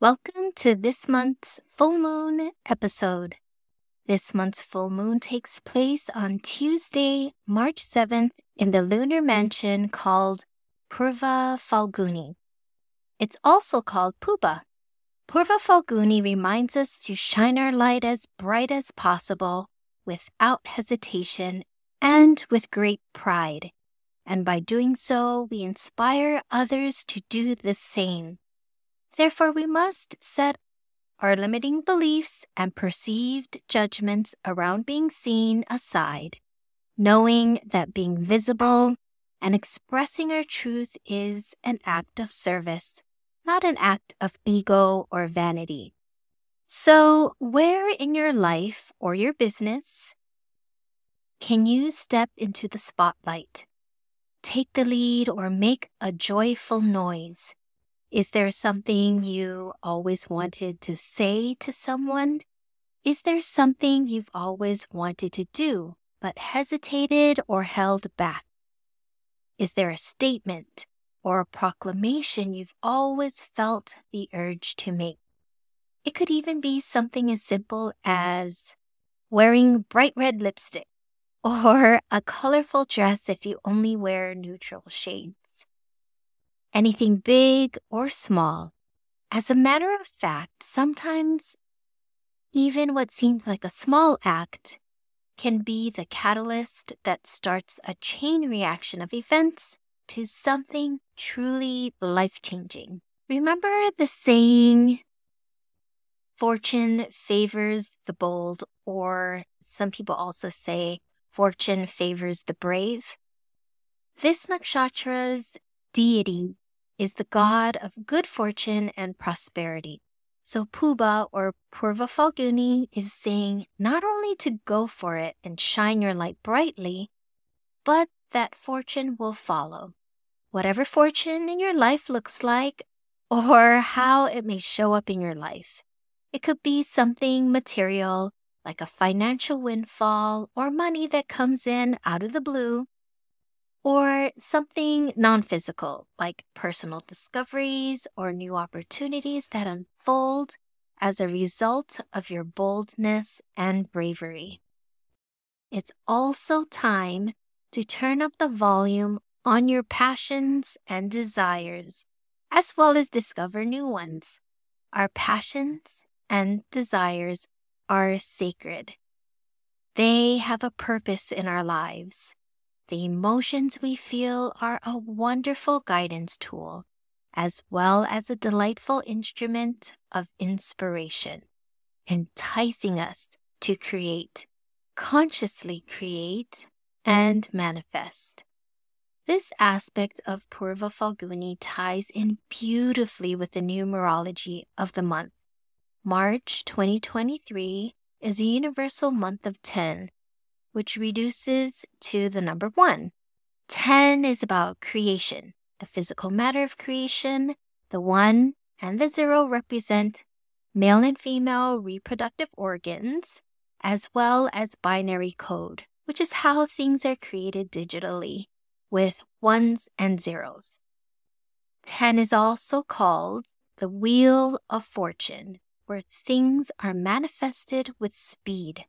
Welcome to this month's full moon episode. This month's full moon takes place on Tuesday, March 7th, in the lunar mansion called Purva Phalguni. It's also called Pubba. Purva Phalguni reminds us to shine our light as bright as possible, without hesitation, and with great pride. And by doing so, we inspire others to do the same. Therefore, we must set our limiting beliefs and perceived judgments around being seen aside, knowing that being visible and expressing our truth is an act of service, not an act of ego or vanity. So, where in your life or your business can you step into the spotlight, take the lead, or make a joyful noise? Is there something you always wanted to say to someone? Is there something you've always wanted to do but hesitated or held back? Is there a statement or a proclamation you've always felt the urge to make? It could even be something as simple as wearing bright red lipstick or a colorful dress if you only wear neutral shades anything big or small. As a matter of fact, sometimes even what seems like a small act can be the catalyst that starts a chain reaction of events to something truly life changing. Remember the saying, fortune favors the bold, or some people also say, fortune favors the brave? This nakshatra's deity is the god of good fortune and prosperity. So Pubba or Purva Phalguni is saying not only to go for it and shine your light brightly, but that fortune will follow. Whatever fortune in your life looks like, or how it may show up in your life. It could be something material, like a financial windfall or money that comes in out of the blue, or something non physical, like personal discoveries or new opportunities that unfold as a result of your boldness and bravery. It's also time to turn up the volume on your passions and desires, as well as discover new ones. Our passions and desires are sacred. They have a purpose in our lives the emotions we feel are a wonderful guidance tool, as well as a delightful instrument of inspiration, enticing us to create, consciously create, and manifest. This aspect of Purva Phalguni ties in beautifully with the numerology of the month. March 2023 is a universal month of 10, which reduces to the number one. 10 is about creation, the physical matter of creation. The one and the zero represent male and female reproductive organs, as well as binary code, which is how things are created digitally with ones and zeros. 10 is also called the Wheel of Fortune, where things are manifested with speed.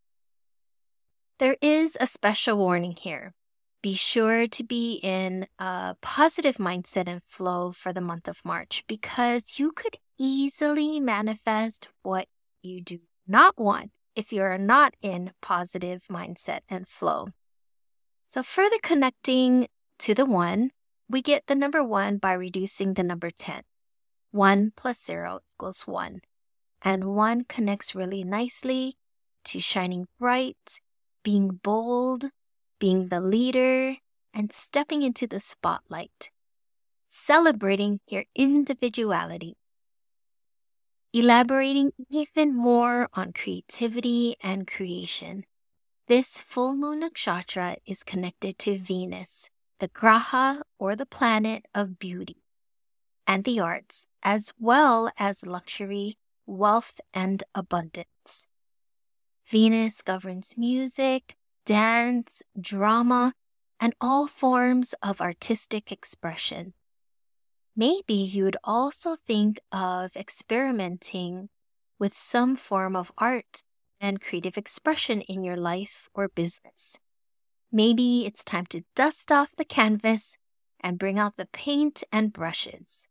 There is a special warning here. be sure to be in a positive mindset and flow for the month of March because you could easily manifest what you do not want if you are not in positive mindset and flow. So, further connecting to the one, we get the number one by reducing the number 10. 1 plus 0 equals 1. And 1 connects really nicely to shining bright, being bold, being the leader, and stepping into the spotlight, celebrating your individuality. Elaborating even more on creativity and creation. This full moon nakshatra is connected to Venus, the graha or the planet of beauty, and the arts, as well as luxury, wealth, and abundance. Venus governs music, dance, drama, and all forms of artistic expression. Maybe you'd also think of experimenting with some form of art and creative expression in your life or business. Maybe it's time to dust off the canvas and bring out the paint and brushes.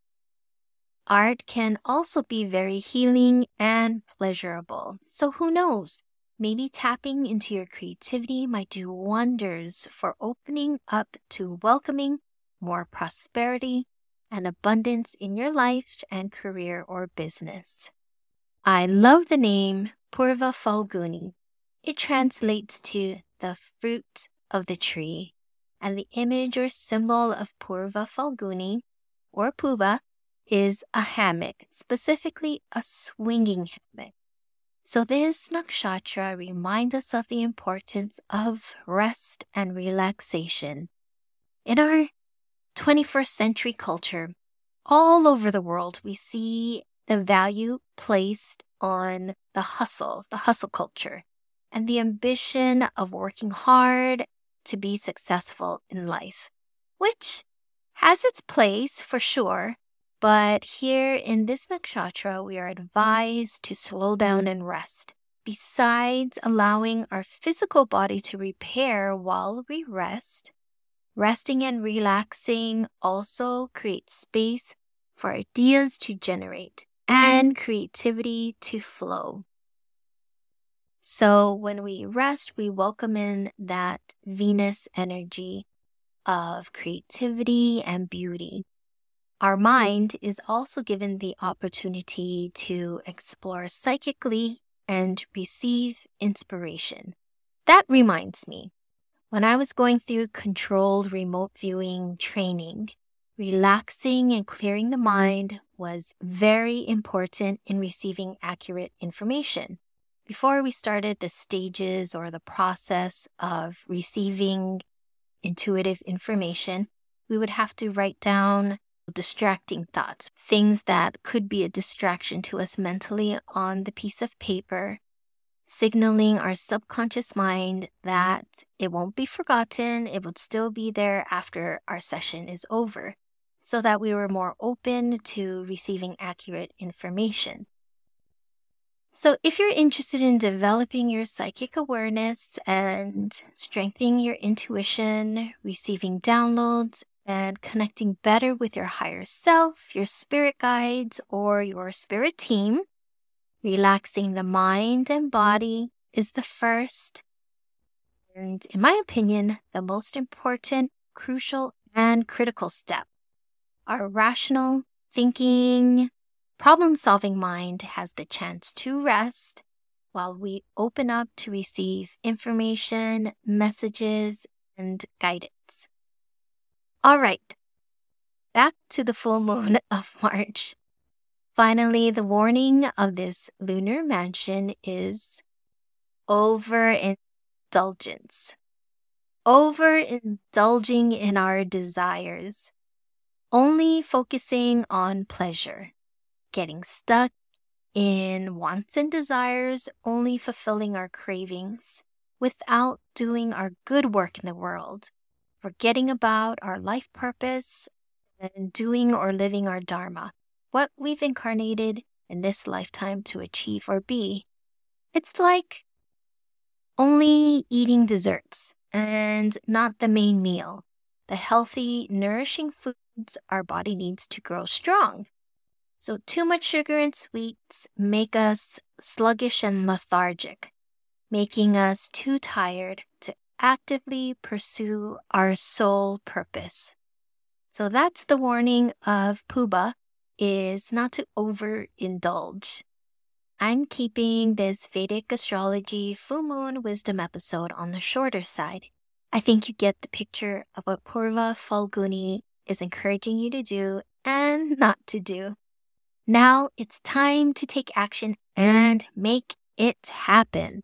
Art can also be very healing and pleasurable. So who knows? Maybe tapping into your creativity might do wonders for opening up to welcoming more prosperity and abundance in your life and career or business. I love the name Purva Phalguni. It translates to the fruit of the tree, and the image or symbol of Purva Phalguni or Pubba is a hammock, specifically a swinging hammock. So this nakshatra reminds us of the importance of rest and relaxation. In our 21st century culture, all over the world, we see the value placed on the hustle, the hustle culture, and the ambition of working hard to be successful in life, which has its place for sure, but here in this nakshatra, we are mm-hmm. advised to slow down and rest. Besides allowing our physical body to repair while we rest, resting and relaxing also creates space for ideas to generate mm-hmm. and creativity to flow. So when we rest, we welcome in that Venus energy of creativity and beauty. Our mind is also given the opportunity to explore psychically and receive inspiration. That reminds me, when I was going through controlled remote viewing training, relaxing and clearing the mind was very important in receiving accurate information. Before we started the stages or the process of receiving intuitive information, we would have to write down distracting thoughts, things that could be a distraction to us mentally on the piece of paper, signaling our subconscious mind that it won't be forgotten, it would still be there after our session is over, so that we were more open to receiving accurate information. So, if you're interested in developing your psychic awareness and strengthening your intuition, receiving downloads, and connecting better with your higher self, your spirit guides, or your spirit team. Relaxing the mind and mm-hmm. body is the first, and in my opinion, the most important, crucial, and critical step. Our rational, thinking, problem solving mind has the chance to rest while we open up to receive information, messages, and guidance. All right, back to the full moon of March. Finally, the warning of this lunar mansion is overindulgence. Overindulging in our desires, only focusing on pleasure, getting stuck in wants and desires, only fulfilling our cravings without doing our good work in the world forgetting about our life purpose and doing or living our Dharma, what we've incarnated in this lifetime to achieve or be. It's like only eating desserts, and not the main meal. The healthy, nourishing foods our body needs to grow strong. So, too much sugar and sweets make us sluggish and lethargic, making us too tired actively pursue our sole purpose. So that's the warning of Pubba is not to overindulge. I'm keeping this Vedic astrology full moon wisdom episode on the shorter side. I think you get the picture of what Purva Phalguni is encouraging you to do and not to do. Now it's time to take action and make it happen.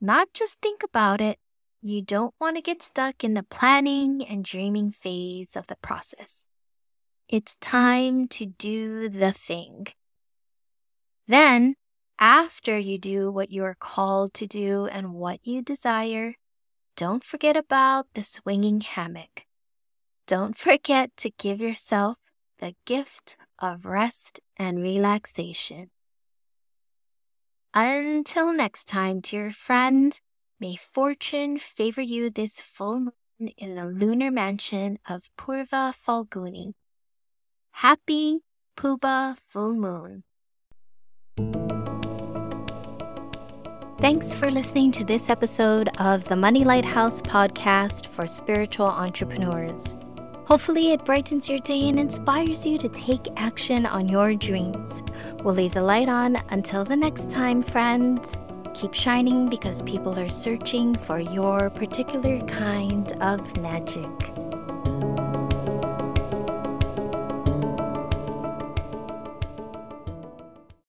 Not just think about it. You don't want to get stuck in the planning and dreaming phase of the process. It's time to do the thing. Then after you do what you are called to do and what you desire, don't forget about the swinging hammock. Don't forget to give yourself the gift of rest and relaxation. Until next time, dear friend, may fortune favor you this full moon in the lunar mansion of Purva Phalguni. Happy Pubba Full Moon. Thanks for listening to this episode of the Money Lighthouse podcast for spiritual entrepreneurs. Hopefully, it brightens your day and inspires you to take action on your dreams. We'll leave the light on until the next time, friends. Keep shining because people are searching for your particular kind of magic.